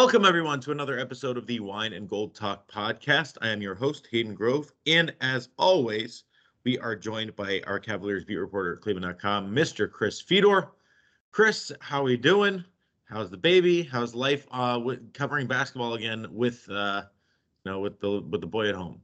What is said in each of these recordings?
Welcome, everyone, to another episode of the Wine and Gold Talk podcast. I am your host, Hayden Grove. And as always, we are joined by our Cavaliers beat reporter at Cleveland.com, Mr. Chris Fedor. Chris, how are you doing? How's the baby? How's life uh, with covering basketball again with uh, you know, with the with the boy at home?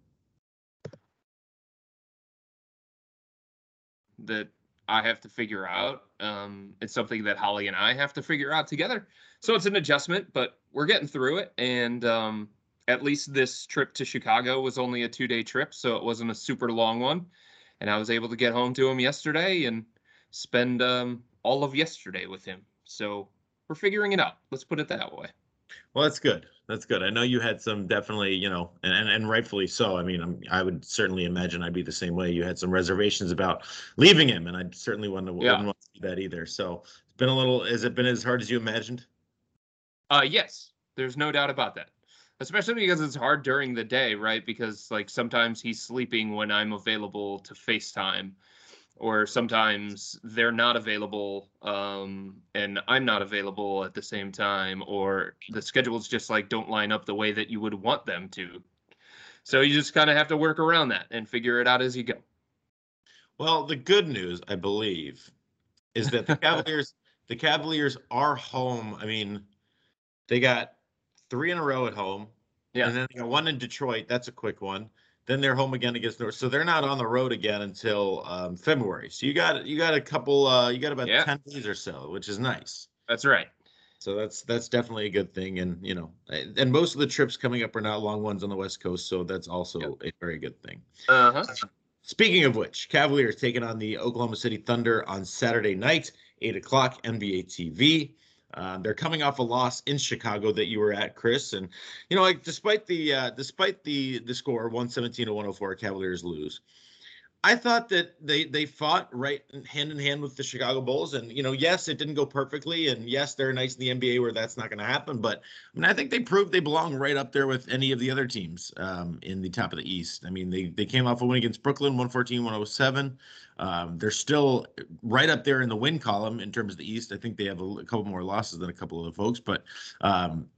that I have to figure out. Um, it's something that Holly and I have to figure out together. So it's an adjustment, but we're getting through it. And um, at least this trip to Chicago was only a two day trip, so it wasn't a super long one. And I was able to get home to him yesterday and spend um, all of yesterday with him. So we're figuring it out. Let's put it that way. Well, that's good. That's good. I know you had some definitely, you know, and and, and rightfully so. I mean, I'm, I would certainly imagine I'd be the same way. You had some reservations about leaving him, and I certainly wouldn't, Yeah. wouldn't want to do that either. So it's been a little. Has it been as hard as you imagined? Uh, yes, there's no doubt about that. Especially because it's hard during the day, right? Because like sometimes he's sleeping when I'm available to FaceTime, or sometimes they're not available um, and I'm not available at the same time, or the schedules just like don't line up the way that you would want them to. So you just kind of have to work around that and figure it out as you go. Well, the good news, I believe, is that the Cavaliers, the Cavaliers are home. I mean, they got three in a row at home. Yeah. And then they got one in Detroit. That's a quick one. Then they're home again against North. So they're not on the road again until um, February. So you got you got a couple. Uh, you got about Yeah. ten days or so, which is nice. That's right. So that's that's definitely a good thing. And you know, and most of the trips coming up are not long ones on the West Coast, so that's also a very good thing. Uh huh. Speaking of which, Cavaliers taking on the Oklahoma City Thunder on Saturday night, eight o'clock, NBA TV. Uh, they're coming off a loss in Chicago that you were at, Chris, and you know, like despite the uh, despite the the score, one seventeen to one hundred four, Cavaliers lose. I thought that they they fought right hand in hand with the Chicago Bulls, and you know, yes, it didn't go perfectly, and yes, they're nice in the NBA where that's not going to happen. But I mean, I think they proved they belong right up there with any of the other teams um, in the top of the East. I mean, they they came off a win against Brooklyn, 114-107. Um, they're still right up there in the win column in terms of the East. I think they have a, a couple more losses than a couple of the folks, but um,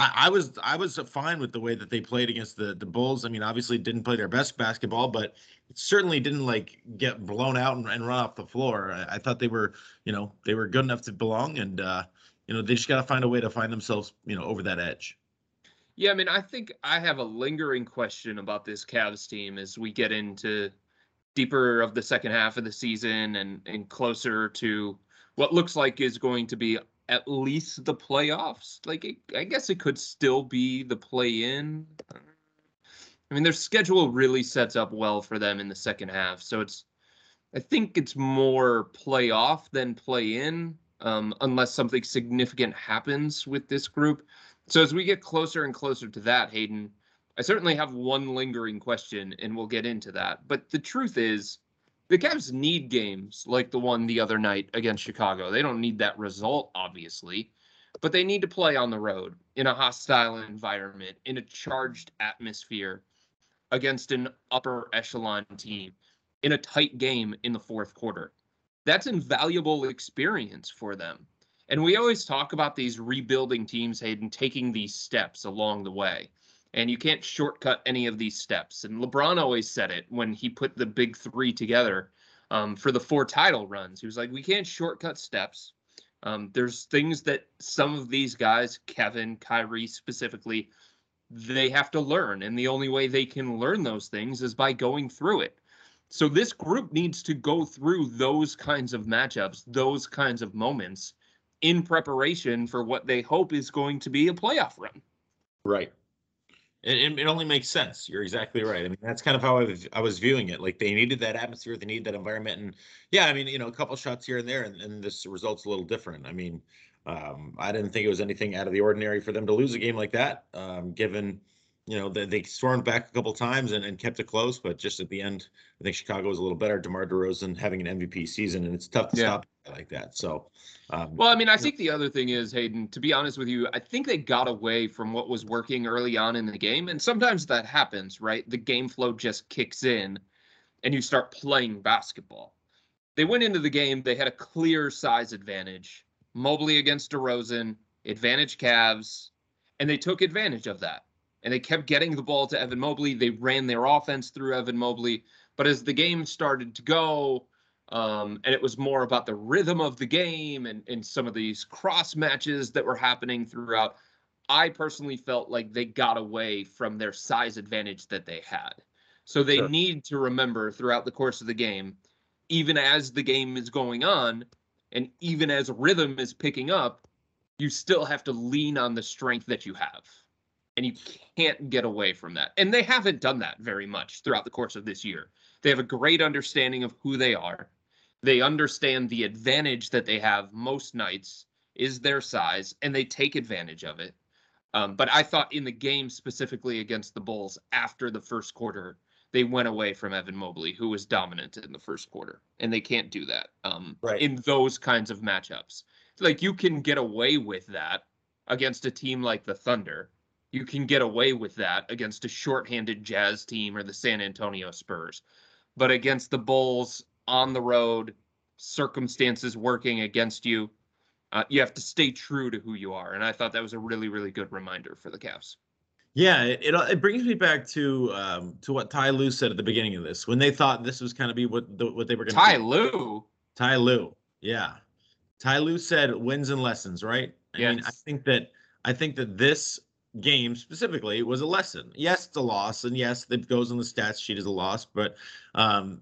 I, was I was fine with the way that they played against the the Bulls. I mean, obviously didn't play their best basketball, but it certainly didn't like get blown out and, and run off the floor. I, I thought they were, you know, they were good enough to belong, and uh, you know, they just got to find a way to find themselves, you know, over that edge. Yeah, I mean, I think I have a lingering question about this Cavs team as we get into deeper of the second half of the season and and closer to what looks like is going to be at least the playoffs. Like, it, I guess it could still be the play-in. I mean, their schedule really sets up well for them in the second half, so it's. I think it's more playoff than play in, um, unless something significant happens with this group. So as we get closer and closer to that, Hayden, I certainly have one lingering question, and we'll get into that. But the truth is, the Cavs need games like the one the other night against Chicago. They don't need that result, obviously, but they need to play on the road in a hostile environment, in a charged atmosphere, against an upper echelon team, in a tight game in the fourth quarter. That's invaluable experience for them. And we always talk about these rebuilding teams, Hayden, taking these steps along the way. And you can't shortcut any of these steps. And LeBron always said it when he put the big three together um, for the four title runs. He was like, we can't shortcut steps. Um, there's things that some of these guys, Kevin, Kyrie specifically, they have to learn. And the only way they can learn those things is by going through it. So this group needs to go through those kinds of matchups, those kinds of moments in preparation for what they hope is going to be a playoff run. Right. It, it, only makes sense. You're exactly right. I mean, that's kind of how I was, I was viewing it. Like they needed that atmosphere, they need that environment, and yeah, I mean, you know, a couple shots here and there, and, and this result's a little different. I mean, um, I didn't think it was anything out of the ordinary for them to lose a game like that, um, given you know they, they stormed back a couple times and, and kept it close, but just at the end, I think Chicago was a little better. DeMar DeRozan having an MVP season, and it's tough to yeah. stop like that. So, um, well, I mean, I think the other thing is Hayden. To be honest with you, I think they got away from what was working early on in the game, and sometimes that happens, right? The game flow just kicks in, and you start playing basketball. They went into the game; they had a clear size advantage Mobley against DeRozan, advantage Cavs, and they took advantage of that. And they kept getting the ball to Evan Mobley. They ran their offense through Evan Mobley. But as the game started to go, um, and it was more about the rhythm of the game and, and some of these cross matches that were happening throughout, I personally felt like they got away from their size advantage that they had. So they sure. need to remember throughout the course of the game, even as the game is going on, and even as rhythm is picking up, you still have to lean on the strength that you have. And you can't get away from that. And they haven't done that very much throughout the course of this year. They have a great understanding of who they are. They understand the advantage that they have most nights is their size, and they take advantage of it. Um, but I thought in the game specifically against the Bulls after the first quarter, they went away from Evan Mobley, who was dominant in the first quarter, and they can't do that um, right. in those kinds of matchups. Like you can get away with that against a team like the Thunder. You can get away with that against a shorthanded Jazz team or the San Antonio Spurs. But against the Bulls on the road, circumstances working against you, uh, you have to stay true to who you are. And I thought that was a really, really good reminder for the Cavs. Yeah, it, it, it brings me back to um, to what Ty Lue said at the beginning of this when they thought this was kind of be what the, what they were going to. Ty do. Lue. Ty Lue. Yeah, Ty Lue said wins and lessons. Right. I yes. mean, I think that I think that this game specifically was a lesson. Yes, it's a loss, and yes, it goes on the stats sheet as a loss. But um,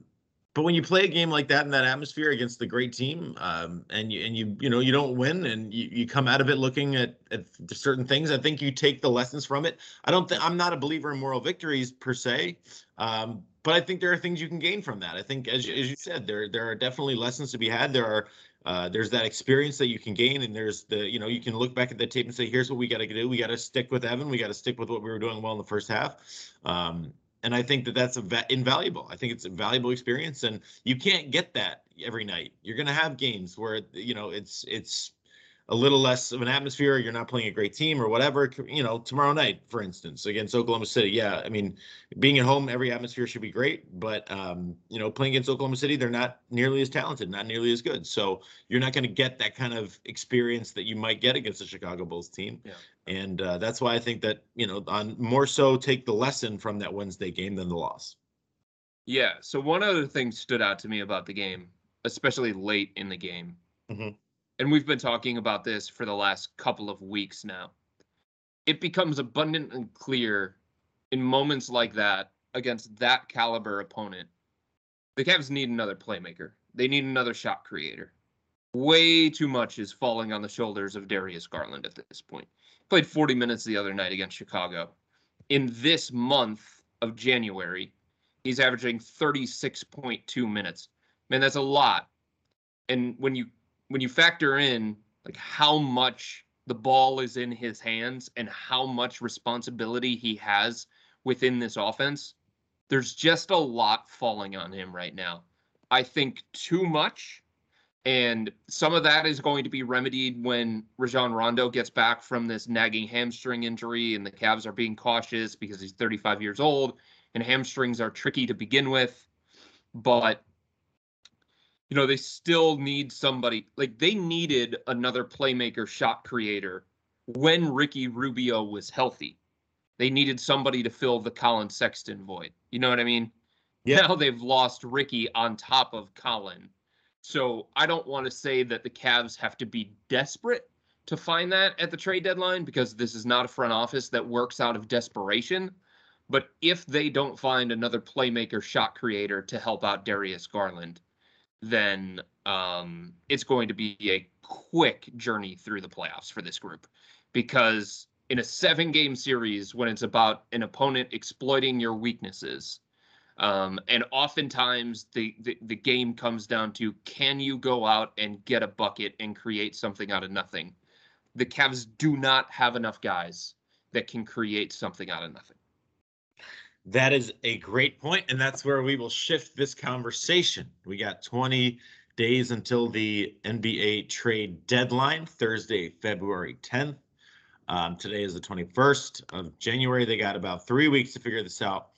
but when you play a game like that in that atmosphere against the great team, um, and you and you you know you don't win, and you, you come out of it looking at, at certain things, I think you take the lessons from it. I don't think I'm not a believer in moral victories per se, um, but I think there are things you can gain from that. I think, as as you said, there there are definitely lessons to be had. There are uh, there's that experience that you can gain, and there's the you know you can look back at the tape and say, here's what we got to do. We got to stick with Evan. We got to stick with what we were doing well in the first half. Um, and I think that that's va- invaluable. I think it's a valuable experience, and you can't get that every night. You're going to have games where you know it's it's a little less of an atmosphere. You're not playing a great team or whatever. You know, tomorrow night, for instance, against Oklahoma City. Yeah, I mean, being at home, every atmosphere should be great. But um, you know, playing against Oklahoma City, they're not nearly as talented, not nearly as good. So you're not going to get that kind of experience that you might get against the Chicago Bulls team. Yeah. And uh, that's why I think that you know, on more so take the lesson from that Wednesday game than the loss. Yeah. So one other thing stood out to me about the game, especially late in the game. Mm-hmm and we've been talking about this for the last couple of weeks now. It becomes abundantly clear in moments like that against that caliber opponent. The Cavs need another playmaker. They need another shot creator. Way too much is falling on the shoulders of Darius Garland at this point. Played 40 minutes the other night against Chicago. In this month of January, he's averaging 36.2 minutes. Man, that's a lot. And when you when you factor in like how much the ball is in his hands and how much responsibility he has within this offense, there's just a lot falling on him right now. I think too much. And some of that is going to be remedied when Rajon Rondo gets back from this nagging hamstring injury, and the Cavs are being cautious because he's 35 years old, and hamstrings are tricky to begin with. But you know, they still need somebody like they needed another playmaker shot creator when Ricky Rubio was healthy. they needed somebody to fill the Collin Sexton void. You know what I mean? Yeah. Now they've lost Ricky on top of Collin. So I don't want to say that the Cavs have to be desperate to find that at the trade deadline because this is not a front office that works out of desperation. But if they don't find another playmaker, shot creator to help out Darius Garland, then um, it's going to be a quick journey through the playoffs for this group. Because in a seven game series, when it's about an opponent exploiting your weaknesses, um, and oftentimes the, the the game comes down to can you go out and get a bucket and create something out of nothing? The Cavs do not have enough guys that can create something out of nothing. That is a great point, and that's where we will shift this conversation. We got 20 days until the NBA trade deadline, Thursday, February 10th. Um, today is the 21st of January. They got about three weeks to figure this out.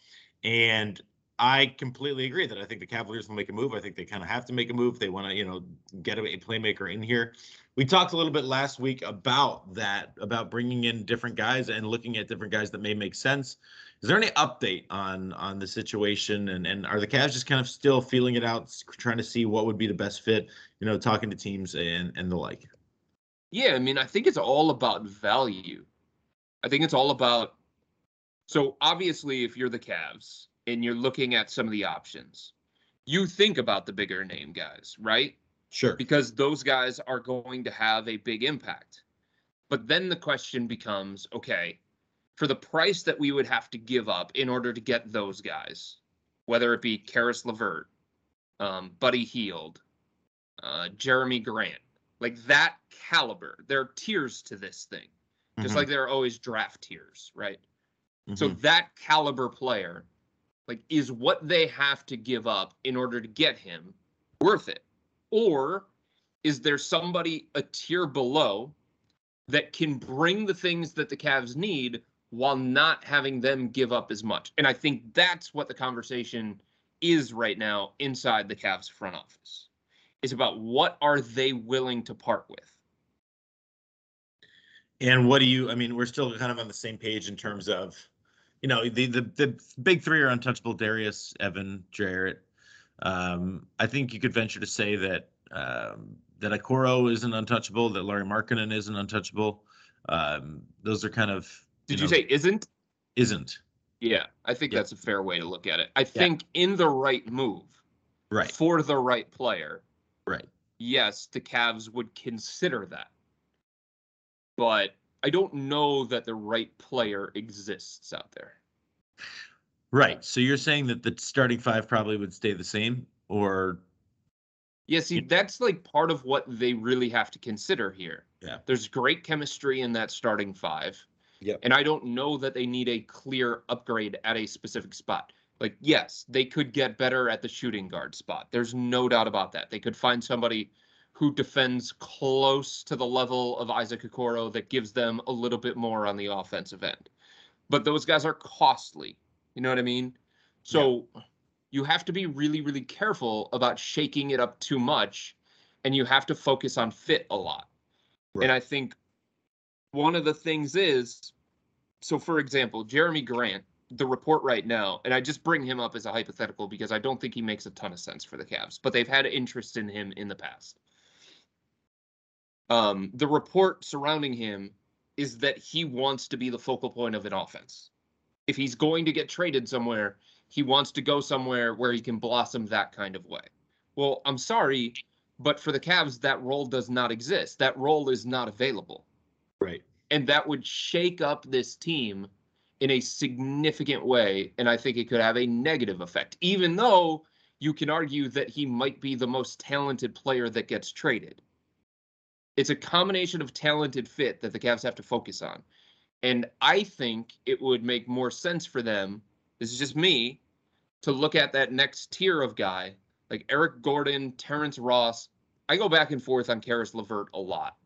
And I completely agree that I think the Cavaliers will make a move. I think they kind of have to make a move. They want to, you know, get a, a playmaker in here. We talked a little bit last week about that, about bringing in different guys and looking at different guys that may make sense. Is there any update on on the situation and and are the Cavs just kind of still feeling it out, trying to see what would be the best fit? You know, talking to teams and and the like. Yeah, I mean, I think it's all about value. I think it's all about. So obviously, if you're the Cavs and you're looking at some of the options, you think about the bigger name guys, right? Sure. Because those guys are going to have a big impact. But then the question becomes okay, for the price that we would have to give up in order to get those guys, whether it be Caris LeVert, um, Buddy Hield, uh, Jerami Grant, like that caliber, there are tiers to this thing, just Mhm. like there are always draft tiers, right? So Mhm. that caliber player, like, is what they have to give up in order to get him worth it? Or is there somebody a tier below that can bring the things that the Cavs need while not having them give up as much? And I think that's what the conversation is right now inside the Cavs front office. Is about what are they willing to part with? And what do you? I mean, we're still kind of on the same page in terms of, you know, the the the big three are untouchable: Darius, Evan, Jarrett. Um, I think you could venture to say that um, that Okoro isn't untouchable, that Lauri Markkanen isn't untouchable. Um, those are kind of. Did you, know, say isn't? isn't Yeah, I think Yeah. that's a fair way to look at it. I think in the right move right? for the right player, Right. yes, the Cavs would consider that. But I don't know that the right player exists out there. Right. So you're saying that the starting five probably would stay the same, or Yeah, see, that's like part of what they really have to consider here. Yeah. There's great chemistry in that starting five. Yep. And I don't know that they need a clear upgrade at a specific spot. Like, yes, they could get better at the shooting guard spot. There's no doubt about that. They could find somebody who defends close to the level of Isaac Okoro that gives them a little bit more on the offensive end. But those guys are costly. You know what I mean? So you have to be really, really careful about shaking it up too much, and you have to focus on fit a lot. Right. And I think one of the things is so, for example, Jerami Grant, the report right now, and I just bring him up as a hypothetical because I don't think he makes a ton of sense for the Cavs, but they've had interest in him in the past. Um, the report surrounding him is that he wants to be the focal point of an offense. If he's going to get traded somewhere, he wants to go somewhere where he can blossom that kind of way. Well, I'm sorry, but for the Cavs, that role does not exist. That role is not available. Right? And that would shake up this team in a significant way. And I think it could have a negative effect, even though you can argue that he might be the most talented player that gets traded. It's a combination of talented fit that the Cavs have to focus on. And I think it would make more sense for them, this is just me, to look at that next tier of guy, like Eric Gordon, Terrence Ross. I go back and forth on Caris LeVert a lot.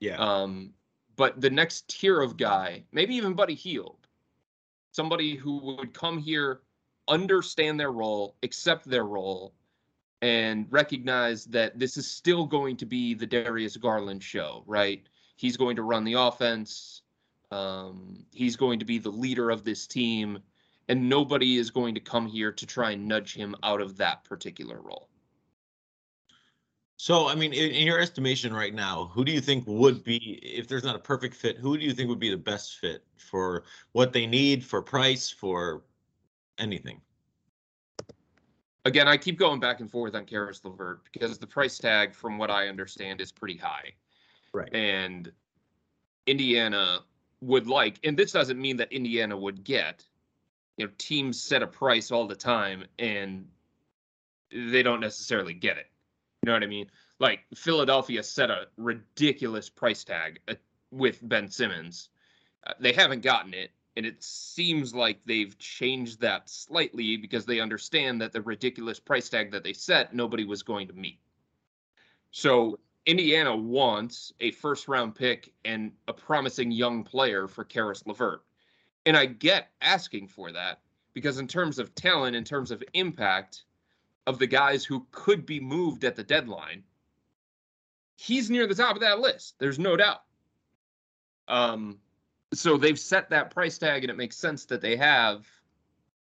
Yeah. Um, but the next tier of guy, maybe even Buddy Hield, somebody who would come here, understand their role, accept their role, and recognize that this is still going to be the Darius Garland show, right? He's going to run the offense. Um, he's going to be the leader of this team, and nobody is going to come here to try and nudge him out of that particular role. So, I mean, in, in, your estimation right now, who do you think would be, if there's not a perfect fit, who do you think would be the best fit for what they need, for price, for anything? Again, I keep going back and forth on Caris LeVert because the price tag, from what I understand, is pretty high. Right. And Indiana would like, and this doesn't mean that Indiana would get, you know, teams set a price all the time and they don't necessarily get it. Know what I mean? Like Philadelphia set a ridiculous price tag uh, with Ben Simmons. Uh, they haven't gotten it, and it seems like they've changed that slightly because they understand that the ridiculous price tag that they set, nobody was going to meet. So Indiana wants a first round pick and a promising young player for Caris LeVert. And I get asking for that because, in terms of talent, in terms of impact, of the guys who could be moved at the deadline, he's near the top of that list. There's no doubt. Um, so they've set that price tag, and it makes sense that they have.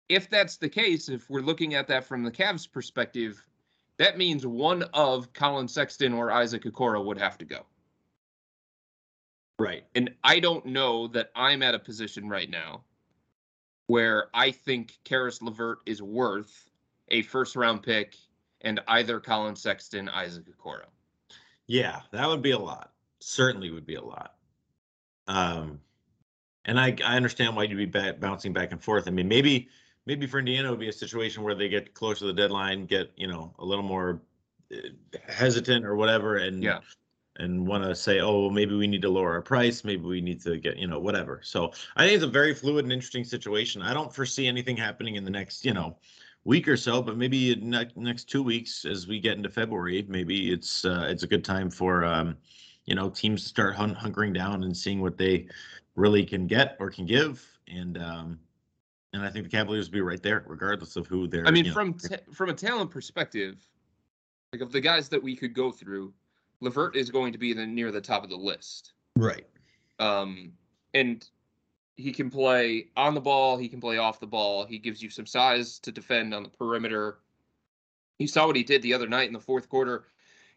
If that's the case, if we're looking at that from the Cavs' perspective, that means one of Collin Sexton or Isaac Okoro would have to go. Right. And I don't know that I'm at a position right now where I think Caris LeVert is worth a first round pick and either Collin Sexton, Isaac Okoro. Yeah, that would be a lot. Certainly would be a lot. Um, and I I understand why you'd be back, bouncing back and forth. I mean, maybe maybe for Indiana it would be a situation where they get close to the deadline, get you know a little more uh, hesitant or whatever, and yeah. And want to say, oh, well, maybe we need to lower our price. Maybe we need to get, you know, whatever. So I think it's a very fluid and interesting situation. I don't foresee anything happening in the next, you know, week or so, but maybe ne- next two weeks as we get into February, maybe it's uh, it's a good time for um, you know teams to start hun- hunkering down and seeing what they really can get or can give, and um, and I think the Cavaliers will be right there, regardless of who they're. I mean, from t- from a talent perspective, like of the guys that we could go through, LeVert is going to be the near the top of the list. right. Um, and he can play on the ball, he can play off the ball. He gives you some size to defend on the perimeter. You saw what he did the other night in the fourth quarter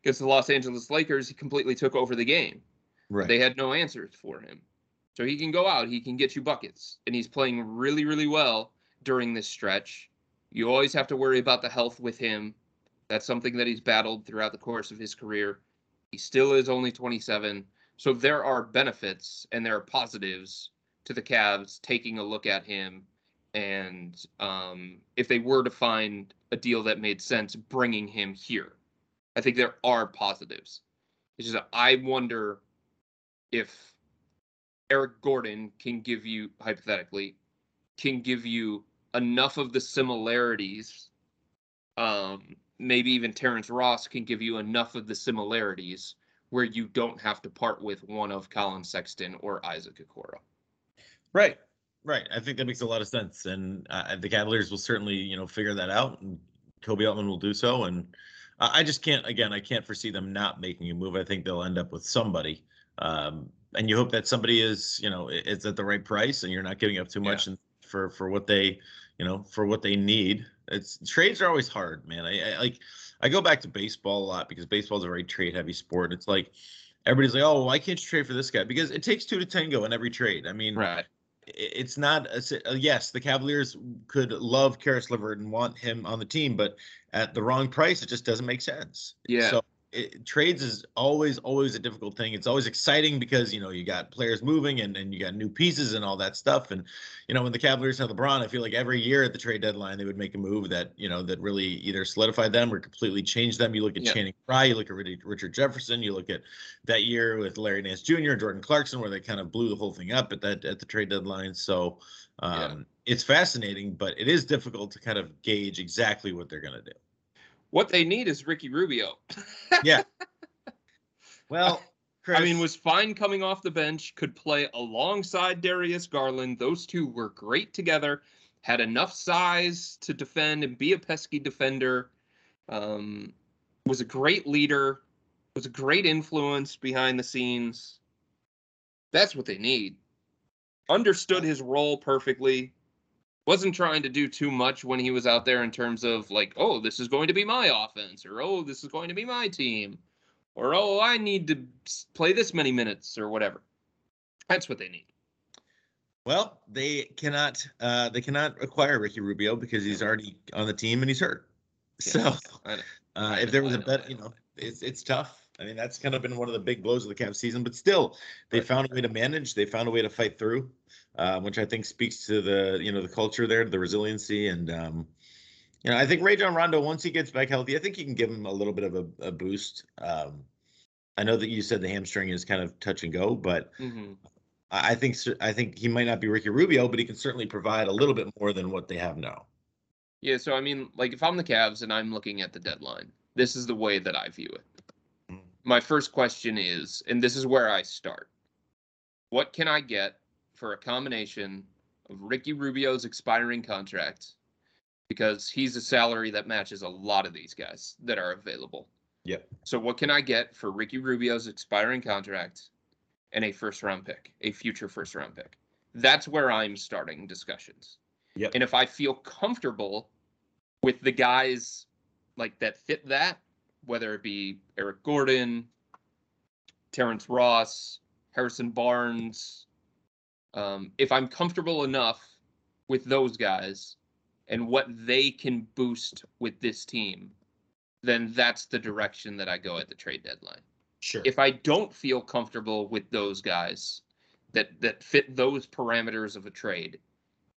against the Los Angeles Lakers. He completely took over the game. Right. They had no answers for him. So he can go out, he can get you buckets, and he's playing really, really well during this stretch. You always have to worry about the health with him. That's something that he's battled throughout the course of his career. He still is only 27. So there are benefits and there are positives to the Cavs taking a look at him, and um, if they were to find a deal that made sense, bringing him here. I think there are positives. It's just I wonder if Eric Gordon can give you hypothetically can give you enough of the similarities. Um, maybe even Terrence Ross can give you enough of the similarities where you don't have to part with one of Collin Sexton or Isaac Okoro. Right. Right. I think that makes a lot of sense, and uh, the Cavaliers will certainly, you know, figure that out, and Koby Altman will do so. And uh, I just can't, again, I can't foresee them not making a move. I think they'll end up with somebody, um, and you hope that somebody is, you know, it's at the right price, and you're not giving up too much Yeah. for for what they, you know, for what they need. It's trades are always hard, man. I, I like, I go back to baseball a lot because baseball is a very trade heavy sport. It's like everybody's like, oh, why can't you trade for this guy? Because it takes two to tango in every trade. I mean, Right. It's not a, uh, yes the cavaliers could love Caris LeVert and want him on the team but at the wrong price it just doesn't make sense Yeah. so it, trades is always always a difficult thing it's always exciting because you know you got players moving and, and you got new pieces and all that stuff and you know when the cavaliers had lebron i feel like every year at the trade deadline they would make a move that you know that really either solidified them or completely changed them you look at Yeah. channing Frye, you look at richard jefferson you look at that year with Larry Nance Jr. and Jordan Clarkson, where they kind of blew the whole thing up at that at the trade deadline. So um, Yeah. it's fascinating, but it is difficult to kind of gauge exactly what they're going to do. What they need is Ricky Rubio. Yeah. Well, Chris, I mean, was fine coming off the bench, could play alongside Darius Garland. Those two were great together, had enough size to defend and be a pesky defender. Um, was a great leader, was a great influence behind the scenes. That's what they need. understood his role perfectly. Wasn't trying to do too much when he was out there in terms of like, oh, this is going to be my offense, or oh, this is going to be my team, or oh, I need to play this many minutes, or whatever. That's what they need. Well, they cannot uh they cannot acquire Ricky Rubio because he's already on the team and he's hurt. So uh if there was a bet, you know. know, it's it's tough. I mean, that's kind of been one of the big blows of the Cavs season, but still they Right. found a way to manage, they found a way to fight through, uh, which I think speaks to the, you know, the culture there, the resiliency and um you know, I think Rajon Rondo, once he gets back healthy, I think you can give him a little bit of a, a boost. Um, I know that you said the hamstring is kind of touch and go, but Mhm. I I think I think he might not be Ricky Rubio, but he can certainly provide a little bit more than what they have now. Yeah, so I mean, like if I'm the Cavs and I'm looking at the deadline, this is the way that I view it. Mm. My first question is, and this is where I start. What can I get for a combination of Ricky Rubio's expiring contract because he's a salary that matches a lot of these guys that are available. Yep. So what can I get for Ricky Rubio's expiring contract and a first round pick, a future first round pick? That's where I'm starting discussions. Yep. And if I feel comfortable with the guys like that fit that, whether it be Eric Gordon, Terrence Ross, Harrison Barnes, um, if I'm comfortable enough with those guys and what they can boost with this team, then that's the direction that I go at the trade deadline. Sure. If I don't feel comfortable with those guys that that fit those parameters of a trade,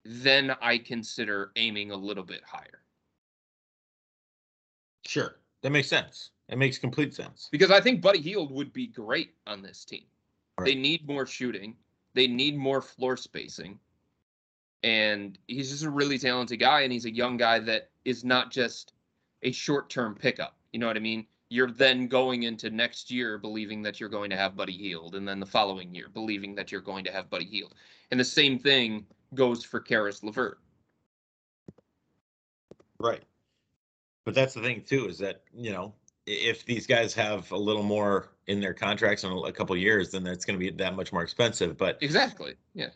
then I consider aiming a little bit higher. sure. That makes sense. It makes complete sense. Because I think Buddy Hield would be great on this team. They need more shooting. They need more floor spacing. And he's just a really talented guy, and he's a young guy that is not just a short-term pickup. You know what I mean? You're then going into next year believing that you're going to have Buddy Hield, and then the following year believing that you're going to have Buddy Hield. And the same thing goes for Caris LeVert. Right. But that's the thing too, is that, you know, if these guys have a little more in their contracts in a couple years, then that's going to be that much more expensive. But Exactly. Yeah.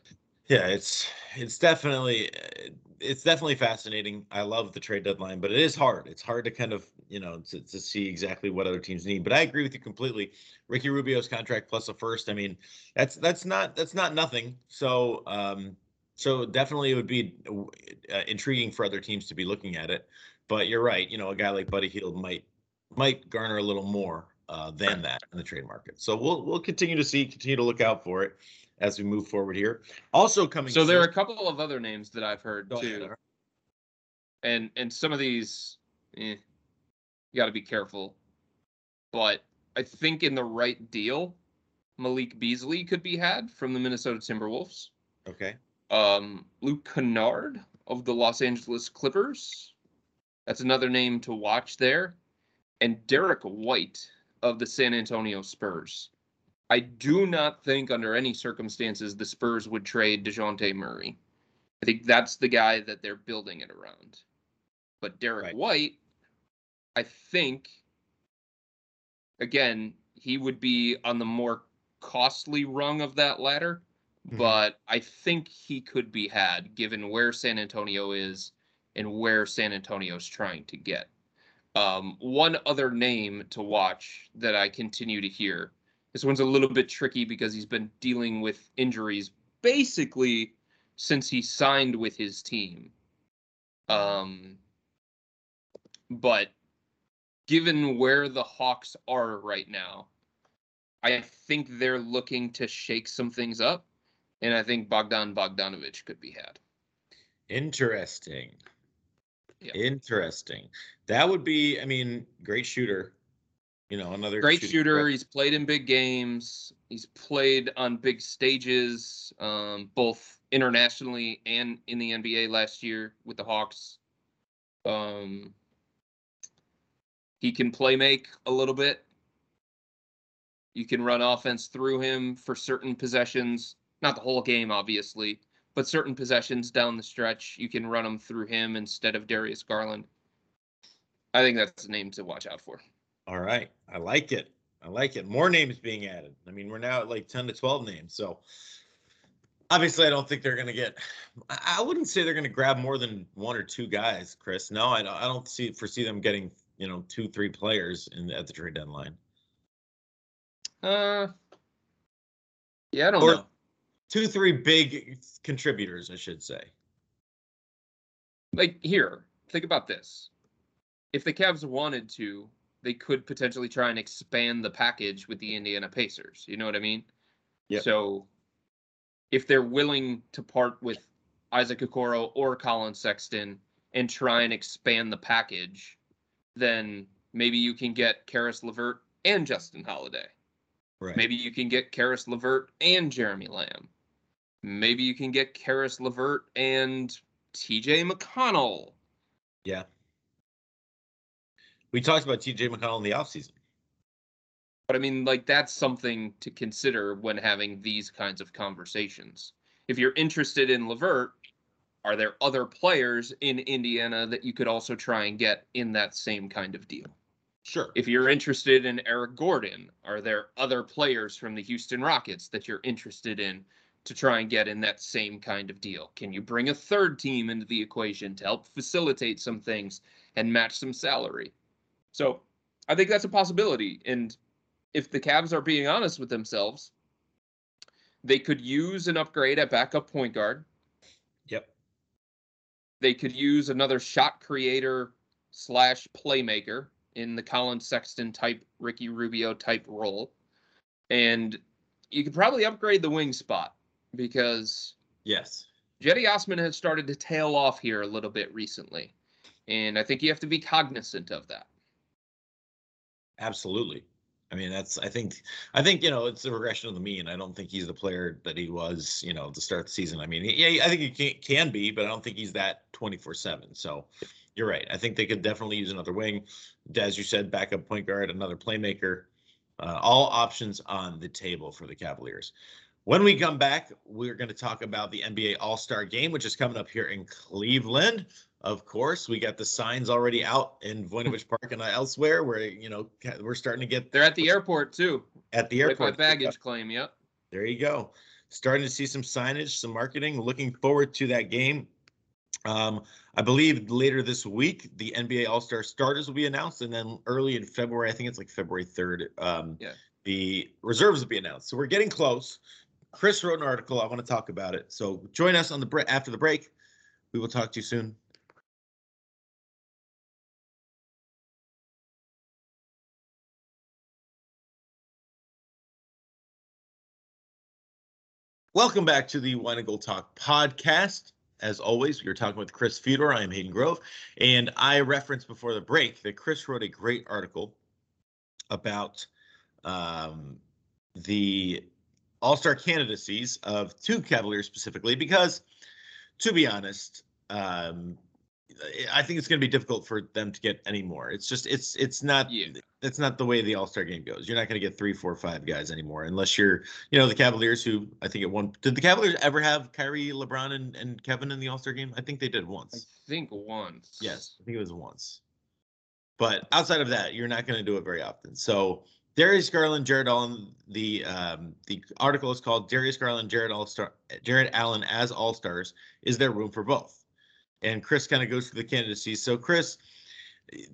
yeah, it's it's definitely uh, it's definitely fascinating. I love the trade deadline, but it is hard. It's hard to kind of you know to, to see exactly what other teams need. But I agree with you completely. Ricky Rubio's contract plus a first. I mean, that's that's not that's not nothing. So um, so definitely it would be uh, intriguing for other teams to be looking at it. But you're right. You know, a guy like Buddy Hield might might garner a little more uh, than that in the trade market. So we'll we'll continue to see, continue to look out for it as we move forward here. Also coming. So there are a couple of other names that I've heard ahead, too. Eric. and and some of these eh, you got to be careful but i think in the right deal malik beasley could be had from the minnesota timberwolves Okay. um luke kennard of the los angeles clippers that's another name to watch there and derrick white of the san antonio spurs i do not think under any circumstances the spurs would trade dejounte murray i think that's the guy that they're building it around but Derrick Right. White, I think, again, he would be on the more costly rung of that ladder, Mhm. but I think he could be had given where San Antonio is and where San Antonio's trying to get. Um, one other name to watch that I continue to hear. This one's a little bit tricky because he's been dealing with injuries basically since he signed with his team. Um, but given where the Hawks are right now, I think they're looking to shake some things up, and I think Bogdan Bogdanovich could be had. Interesting. Yeah. Interesting. That would be, I mean, great shooter. You know, another Great shooter. He's played in big games. He's played on big stages, um, both internationally and in the NBA last year with the Hawks. Um, he can play make a little bit. You can run offense through him for certain possessions, not the whole game, obviously, but certain possessions down the stretch. You can run them through him instead of Darius Garland. I think that's a name to watch out for. All right. I like it. I like it. More names being added. I mean, we're now at like 10 to 12 names. So Obviously, I don't think they're going to get. I wouldn't say they're going to grab more than one or two guys, Chris. No, I don't. I don't see foresee them getting you know two, three players in at the trade deadline. Uh, yeah, I don't Or- know. Two, three big contributors, I should say. Like here, think about this. If the Cavs wanted to, they could potentially try and expand the package with the Indiana Pacers. You know what I mean? Yep. So if they're willing to part with Isaac Okoro or Collin Sexton and try and expand the package, then maybe you can get Caris LeVert and Justin Holiday. Right. Maybe you can get Caris LeVert and Jeremy Lamb. Maybe you can get Caris LeVert and TJ McConnell. Yeah. We talked about TJ McConnell in the offseason. But I mean, like, that's something to consider when having these kinds of conversations. If you're interested in LeVert, are there other players in Indiana that you could also try and get in that same kind of deal? Sure. If you're interested in Eric Gordon, are there other players from the Houston Rockets that you're interested in to try and get in that same kind of deal? Can you bring a third team into the equation to help facilitate some things and match some salary? So I think that's a possibility. And if the Cavs are being honest with themselves, they could use an upgrade at backup point guard. Yep. They could use another shot creator slash playmaker in the Collin Sexton type, Ricky Rubio type role. And you could probably upgrade the wing spot because Yes. Cedi Osman has started to tail off here a little bit recently. And I think you have to be cognizant of that. Absolutely. I mean, that's I think I think you know it's a regression of the mean. I don't think he's the player that he was, you know, to start the season. I mean, yeah, I think he can, can be, but I don't think he's that twenty four seven. So you're right. I think they could definitely use another wing, as you said, backup point guard, another playmaker. Uh, all options on the table for the Cavaliers. When we come back, we're going to talk about the NBA All Star Game, which is coming up here in Cleveland. Of course, we got the signs already out in Voinovich Park and elsewhere. Where you know we're starting to get They're at the airport too. at the airport. baggage claim. Yep. There you go. Starting to see some signage, some marketing. Looking forward to that game. Um, I believe later this week the NBA All Star starters will be announced, and then early in February, I think it's like February third. Um, Yeah. The reserves will be announced. So we're getting close. Chris wrote an article. I want to talk about it. So join us on the break after the break. We will talk to you soon. Welcome back to the Wine and Gold Talk podcast. As always, we are talking with Chris Fedor. I am Hayden Grove. And I referenced before the break that Chris wrote a great article about um, the All Star candidacies of two Cavaliers specifically, because to be honest, um, I think it's going to be difficult for them to get any more. It's just it's it's not Yeah. that's not the way the All Star game goes. You're not going to get three, four, five guys anymore unless you're you know the Cavaliers who I think at one did the Cavaliers ever have Kyrie, LeBron, and, and Kevin in the All Star game? I think they did once. I think once. Yes, I think it was once. But outside of that, you're not going to do it very often. So Darius Garland, Jarrett Allen. The um, the article is called Darius Garland, Jared All Jarrett Allen as All Stars. Is there room for both? And Chris kind of goes through the candidacies. So Chris,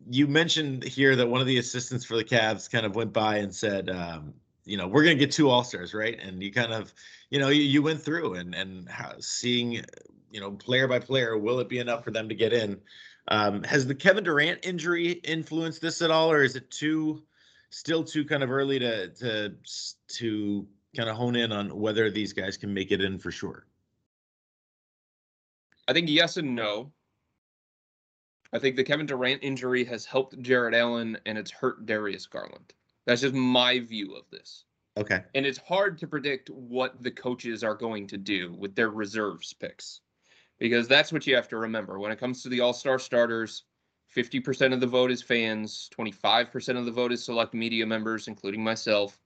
you mentioned here that one of the assistants for the Cavs kind of went by and said, um, you know, we're going to get two All Stars, right? And you kind of, you know, you, you went through and and how, seeing, you know, player by player, will it be enough for them to get in? Um, has the Kevin Durant injury influenced this at all, or is it too still too kind of early to to to kind of hone in on whether these guys can make it in for sure? I think yes and no. I think the Kevin Durant injury has helped Jarrett Allen and it's hurt Darius Garland. That's just my view of this. Okay. And it's hard to predict what the coaches are going to do with their reserves picks. Because that's what you have to remember. When it comes to the All Star starters, 50% of the vote is fans, 25% of the vote is select media members, including myself,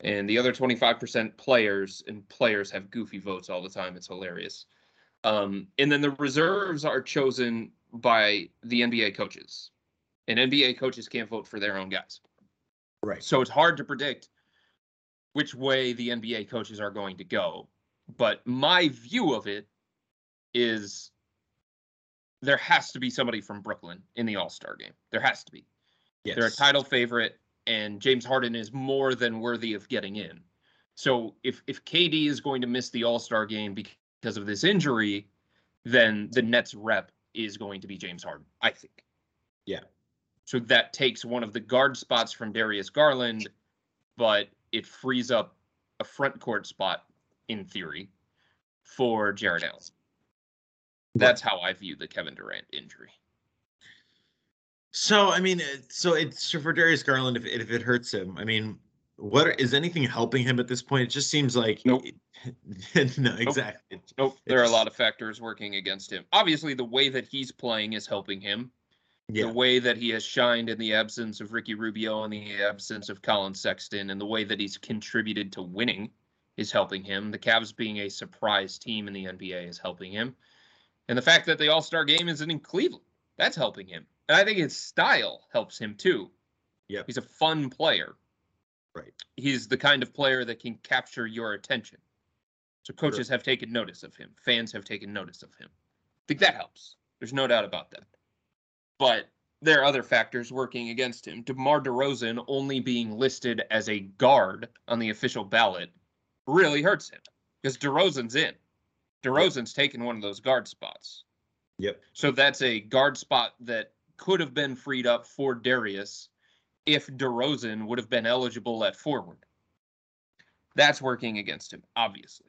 and the other 25% players, and players have goofy votes all the time. It's hilarious. Um, and then the reserves are chosen by the NBA coaches, and NBA coaches can't vote for their own guys. Right. So it's hard to predict which way the NBA coaches are going to go. But my view of it is there has to be somebody from Brooklyn in the All Star game. There has to be. Yes. They're a title favorite, and James Harden is more than worthy of getting in. So if if KD is going to miss the All Star game because of this injury, then the Nets rep is going to be James Harden. I think. Yeah. So that takes one of the guard spots from Darius Garland, but it frees up a front court spot in theory for Jarrett Allen. That's how I view the Kevin Durant injury. So I mean, so it's so for Darius Garland. If if it hurts him, I mean, what is anything helping him at this point? It just seems like Nope. no, exactly. Nope, there are a lot of factors working against him. Obviously, the way that he's playing is helping him. Yeah, The way that he has shined in the absence of Ricky Rubio and the absence of Collin Sexton, and the way that he's contributed to winning is helping him. The Cavs being a surprise team in the NBA is helping him. And the fact that the All Star game isn't in Cleveland, that's helping him. And I think his style helps him too. Yeah. He's a fun player. Right. He's the kind of player that can capture your attention. So coaches have taken notice of him. Fans have taken notice of him. I think that helps. There's no doubt about that. But there are other factors working against him. DeMar DeRozan only being listed as a guard on the official ballot really hurts him because DeRozan's in. DeRozan's taken one of those guard spots. Yep. So that's a guard spot that could have been freed up for Darius if DeRozan would have been eligible at forward. That's working against him, obviously.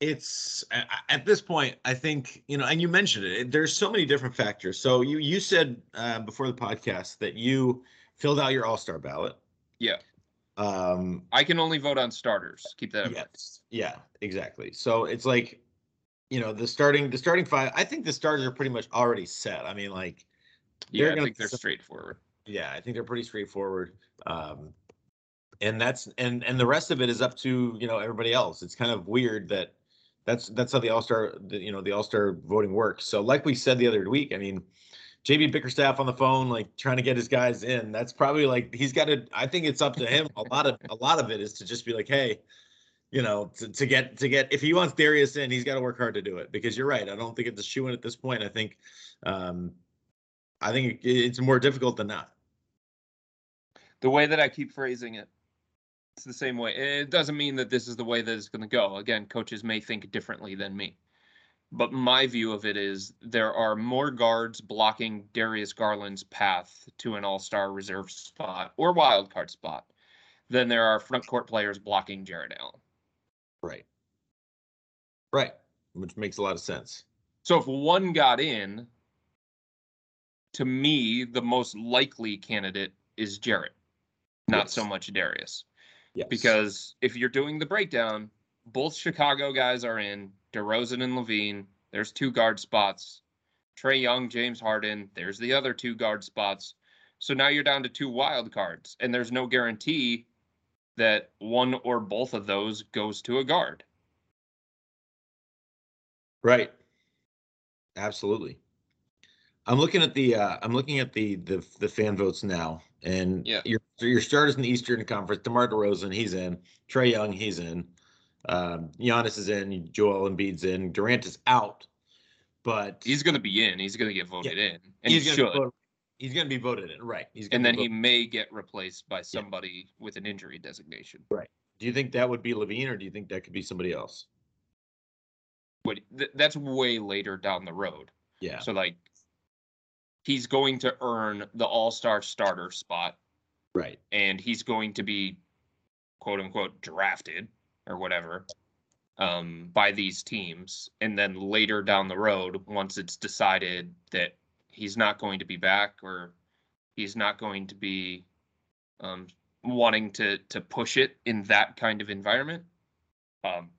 it's at this point. I think you know, and you mentioned it. There's so many different factors. So you you said uh, before the podcast that you filled out your All Star ballot. Yeah. Um. I can only vote on starters. Keep that in mind. Yes. Yeah. Exactly. So it's like, you know, the starting the starting five. I think the starters are pretty much already set. I mean, like, Yeah, They're I think they're straightforward. yeah, I think they're pretty straightforward. Um, and that's and and the rest of it is up to you know everybody else. It's kind of weird that that's that's how the All Star you know the All Star voting works. So like we said the other week, I mean, JB Bickerstaff on the phone like trying to get his guys in. That's probably like he's got to. I think it's up to him. A lot of a lot of it is to just be like, hey, you know, to, to get to get if he wants Darius in, he's got to work hard to do it. Because you're right. I don't think it's a shoe in at this point. I think, um, I think it- it's more difficult than not. The way that I keep phrasing it, it's the same way. It doesn't mean that this is the way that it's going to go. Again, coaches may think differently than me. But my view of it is there are more guards blocking Darius Garland's path to an all star reserve spot or wild card spot than there are front court players blocking Jarrett Allen. Right. Right. Which makes a lot of sense. So if one got in, to me, the most likely candidate is Jarrett, not so much Darius. Yes. Because if you're doing the breakdown, both Chicago guys are in DeRozan and LaVine. There's two guard spots. Trae Young, James Harden. There's the other two guard spots. So now you're down to two wild cards, and there's no guarantee that one or both of those goes to a guard. Right. Absolutely. I'm looking at the uh I'm looking at the the the fan votes now. And Yeah. your your starters in the Eastern Conference, DeMar DeRozan, he's in. Trae Young, he's in. Um, Giannis is in. Joel Embiid's in. Durant is out. But He's going to be in. He's going to get voted in, and he's he gonna should. voted, he's gonna be voted in. Right. He's gonna and then he may get replaced by somebody with an injury designation. Right? Do you think that would be LaVine or do you think that could be somebody else? But th- that's way later down the road. Yeah. So like, he's going to earn the All Star starter spot, Right. and he's going to be, quote unquote, drafted or whatever, um, by these teams, and then later down the road, once it's decided that he's not going to be back or he's not going to be um, wanting to to push it in that kind of environment, um,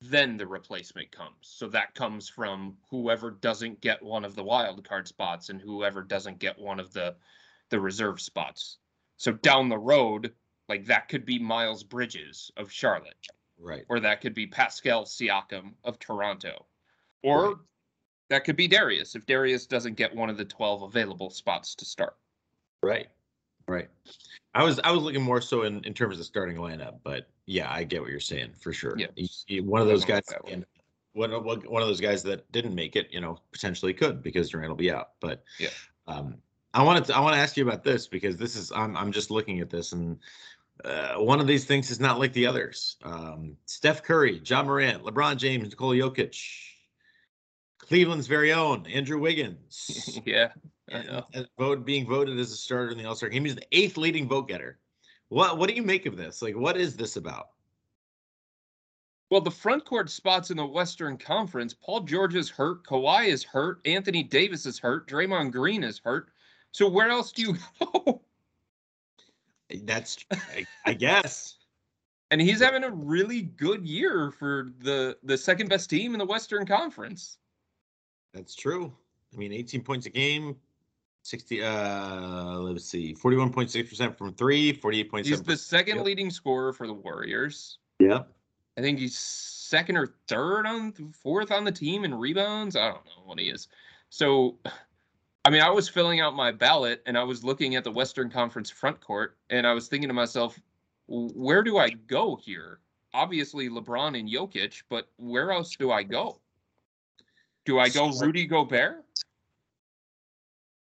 then the replacement comes. So that comes from whoever doesn't get one of the wild card spots and whoever doesn't get one of the the reserve spots. So down the road, like that could be Miles Bridges of Charlotte, Right. or that could be Pascal Siakam of Toronto, or Right. that could be Darius if Darius doesn't get one of the 12 available spots to start. Right. Right. I was I was looking more so in, in terms of starting lineup, but yeah, I get what you're saying for sure. Yeah. He- he- one of those guys, Definitely that way. and one of one one of those guys that didn't make it, you know, potentially could because Durant will be out. But Yeah. um, I wanted to I want to ask you about this because this is I'm I'm just looking at this and uh, one of these things is not like the others. Um, Steph Curry, Ja Morant, LeBron James, Nikola Jokic, Cleveland's very own Andrew Wiggins. yeah. And, and vote being voted as a starter in the All Star game. He's the eighth leading vote getter. What what do you make of this? Like, what is this about? Well, the front court spots in the Western Conference, Paul George is hurt, Kawhi is hurt, Anthony Davis is hurt, Draymond Green is hurt. So where else do you go? That's I, I guess. And he's having a really good year for the the second best team in the Western Conference. That's true. I mean, 18 points a game, 60 uh let's see, 41.6% from 3, 48.7. He's the second Yep. leading scorer for the Warriors. Yeah. I think he's second or third on fourth on the team in rebounds. I don't know what he is. So, I mean, I was filling out my ballot and I was looking at the Western Conference front court and I was thinking to myself, where do I go here? Obviously, LeBron and Jokic, but where else do I go? Do I go Rudy Gobert?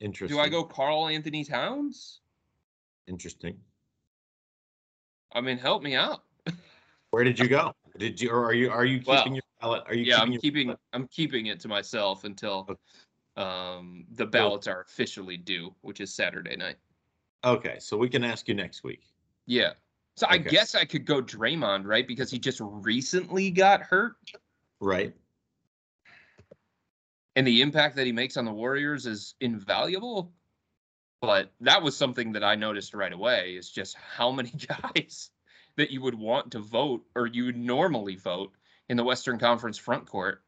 Interesting. Do I go Karl-Anthony Towns? Interesting. I mean, help me out. Where did you go? Did you or are you are you keeping Well, your ballot? Are you yeah, keeping I'm keeping ballot? I'm keeping it to myself until um the ballots are officially due, which is Saturday night. Okay, so we can ask you next week. Yeah. So I Okay. guess I could go Draymond, right? Because he just recently got hurt Right. and the impact that he makes on the Warriors is invaluable. But that was something that I noticed right away is just how many guys that you would want to vote or you would normally vote in the Western Conference front court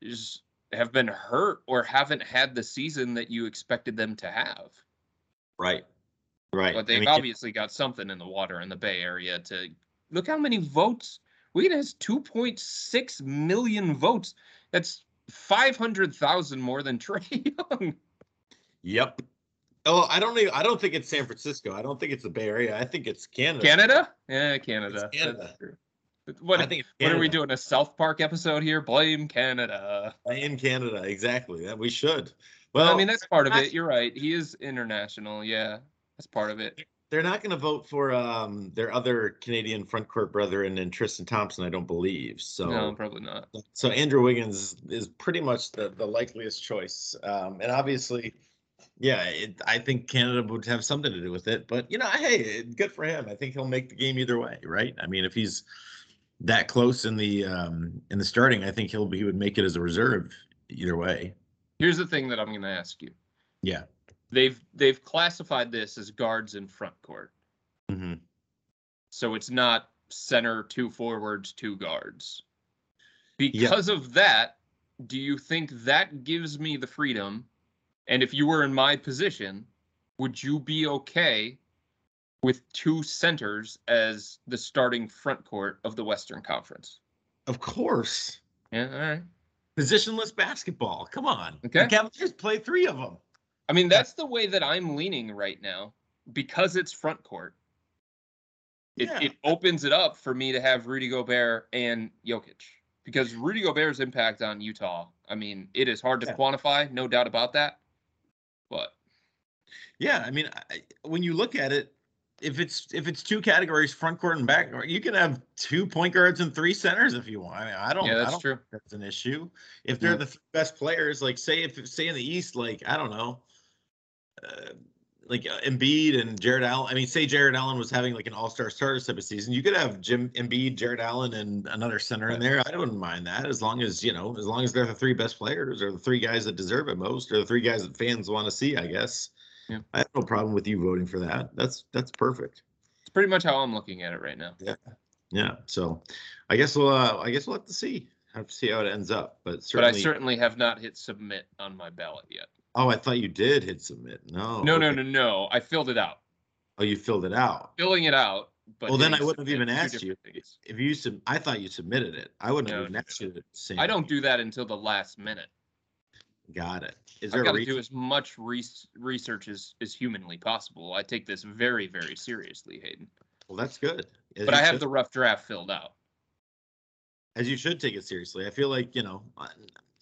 is have been hurt or haven't had the season that you expected them to have. Right. Right. But they've mean, obviously got something in the water in the Bay Area to look how many votes. Wiggins has 2.6 million votes. That's 500,000 more than Trae Young. Yep. Oh, I don't even, I don't think it's San Francisco. I don't think it's the Bay Area. I think it's Canada. Canada? Yeah, Canada. It's Canada. That's true. What, I think what are we doing? A South Park episode here? Blame Canada. in Canada? Exactly. That we should. Well, Well, I mean, that's part of it. You're right. He is international. Yeah, that's part of it. they're not going to vote for um their other Canadian front court brethren and Tristan Thompson. I don't believe. So No, probably not. so Andrew Wiggins is pretty much the the likeliest choice. Um, and obviously, yeah, it, I think Canada would have something to do with it. But you know, hey, good for him. I think he'll make the game either way, right? I mean, if he's that close in the um in the starting, I think he'll he would make it as a reserve either way. Here's the thing that I'm going to ask you. Yeah. They've they've classified this as guards in front court. hmm So it's not center, two forwards, two guards. Because of that, do you think that gives me the freedom? And if you were in my position, would you be okay with two centers as the starting front court of the Western Conference? Of course. Yeah, all right. Positionless basketball. Come on. Okay. The Cavaliers play three of them. I mean, that's the way that I'm leaning right now because it's front court. It, Yeah. it opens it up for me to have Rudy Gobert and Jokic because Rudy Gobert's impact on Utah. I mean, it is hard to Yeah. quantify, no doubt about that. But Yeah, I mean, I, when you look at it, if it's if it's two categories, front court and back court, you can have two point guards and three centers if you want. I mean, I don't. yeah, I that's don't true. think That's an issue. If they're Yeah. the best players, like say if say in the East, like I don't know, uh, like uh, Embiid and Jarrett Allen. I mean, say Jarrett Allen was having like an All Star starter type of season, you could have Jim Embiid, Jarrett Allen, and another center in there. I wouldn't mind that as long as you know, as long as they're the three best players or the three guys that deserve it most, or the three guys that fans want to see. I guess. Yeah. I have no problem with you voting for that. That's that's perfect. It's pretty much how I'm looking at it right now. Yeah. Yeah. So, I guess we'll uh, I guess we'll have to see have to see how it ends up. But certainly But I certainly. have not hit submit on my ballot yet. oh, I thought you did hit submit. No. no, no, okay. no, no. I filled it out. Oh, you filled it out. Filling it out. But Well, then I wouldn't have even asked you. things. If you sub, I thought you submitted it. I wouldn't No, have even no, asked you to say. I don't do that until the last minute. Got it. Is I there a got to do as much res- research as, as humanly possible. I take this very, very seriously, Hayden. Well, that's good. As But I have should- the rough draft filled out. as you should take it seriously. I feel like you know, I-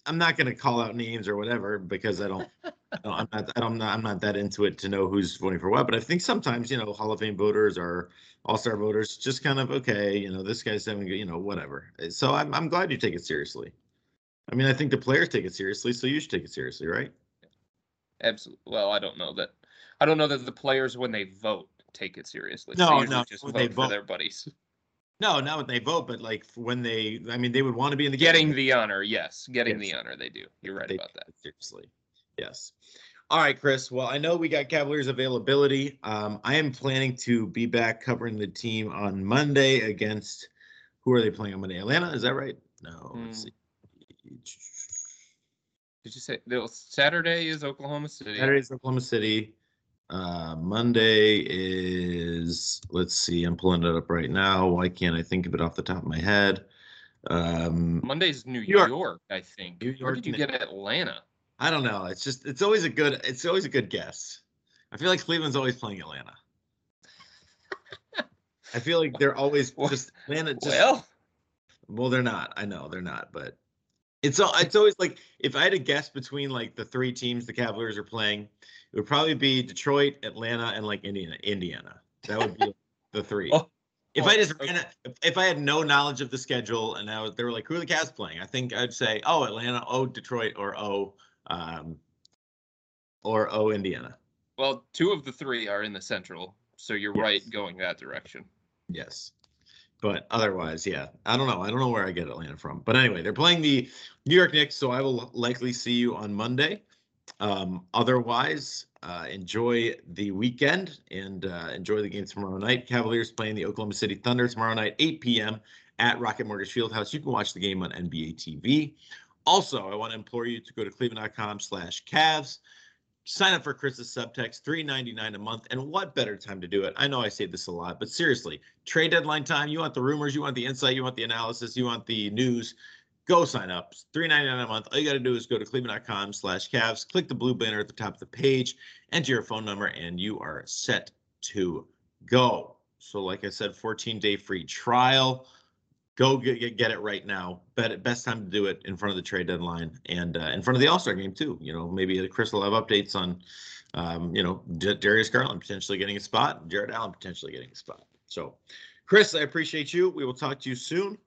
I'm not going to call out names or whatever because I don't, I don't I'm not, I'm not, I'm not that into it to know who's voting for what. But I think sometimes you know, Hall of Fame voters or All Star voters just kind of okay, you know, this guy's having, you know, whatever. So I'm, I'm glad you take it seriously. I mean, I think the players take it seriously, so you should take it seriously, right? Absolutely. Well, I don't know that. I don't know that the players, when they vote, take it seriously. No, no, just when vote they for vote. their buddies. No, not when they vote, but like when they, I mean, they would want to be in the Getting game. the honor, yes. Getting Yes. the honor, they do. You're right They about that. Seriously. Yes. All right, Chris. Well, I know we got Cavaliers availability. Um, I am planning to be back covering the team on Monday against who are they playing on Monday? Atlanta, is that right? No, let's Hmm. see. Did you say Saturday is Oklahoma City? Saturday's Oklahoma City. Uh, Monday is let's see, I'm pulling it up right now. Why can't I think of it off the top of my head? Um, Monday's New York. York, I think. New Where York, did you get Atlanta? I don't know. It's just it's always a good it's always a good guess. I feel like Cleveland's always playing Atlanta. I feel like they're always just Atlanta. Just, well, well, they're not. I know they're not, but it's it's always like if I had to guess between like the three teams the Cavaliers are playing, it would probably be Detroit, Atlanta, and like Indiana. Indiana. That would be the three. Oh, If oh, I just okay. ran it, if, if I had no knowledge of the schedule and I was, they were like, who are the Cavs playing? I think I'd say, oh, Atlanta, oh, Detroit, or oh, um, or oh, Indiana. well, two of the three are in the Central, so you're Yes. right going that direction. Yes. But otherwise, yeah, I don't know. I don't know where I get Atlanta from. But anyway, they're playing the New York Knicks, so I will likely see you on Monday. Um, otherwise, uh, enjoy the weekend and uh, enjoy the game tomorrow night. Cavaliers playing the Oklahoma City Thunder tomorrow night, 8 p.m. at Rocket Mortgage Fieldhouse. You can watch the game on NBA TV. Also, I want to implore you to go to cleveland.com slash Cavs. Sign up for Chris's subtext, $3.99 a month. And what better time to do it? I know I say this a lot, but seriously, trade deadline time. You want the rumors, you want the insight, you want the analysis, you want the news. Go sign up. $3.99 a month. All you got to do is go to cleveland.com slash Cavs, click the blue banner at the top of the page, enter your phone number, and you are set to go. So, like I said, 14 day free trial. Go get, get, get it right now. Bet best time to do it in front of the trade deadline and uh, in front of the All Star game too. You know, maybe Chris will have updates on, um, you know, D- Darius Garland potentially getting a spot, Jarrett Allen potentially getting a spot. So, Chris, I appreciate you. We will talk to you soon.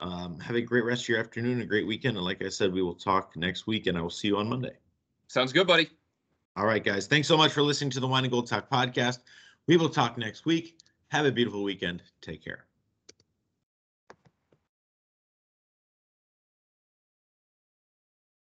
Um, have a great rest of your afternoon, a great weekend, and like I said, we will talk next week, and I will see you on Monday. Sounds good, buddy. All right, guys. Thanks so much for listening to the Wine and Gold Talk podcast. We will talk next week. Have a beautiful weekend. Take care.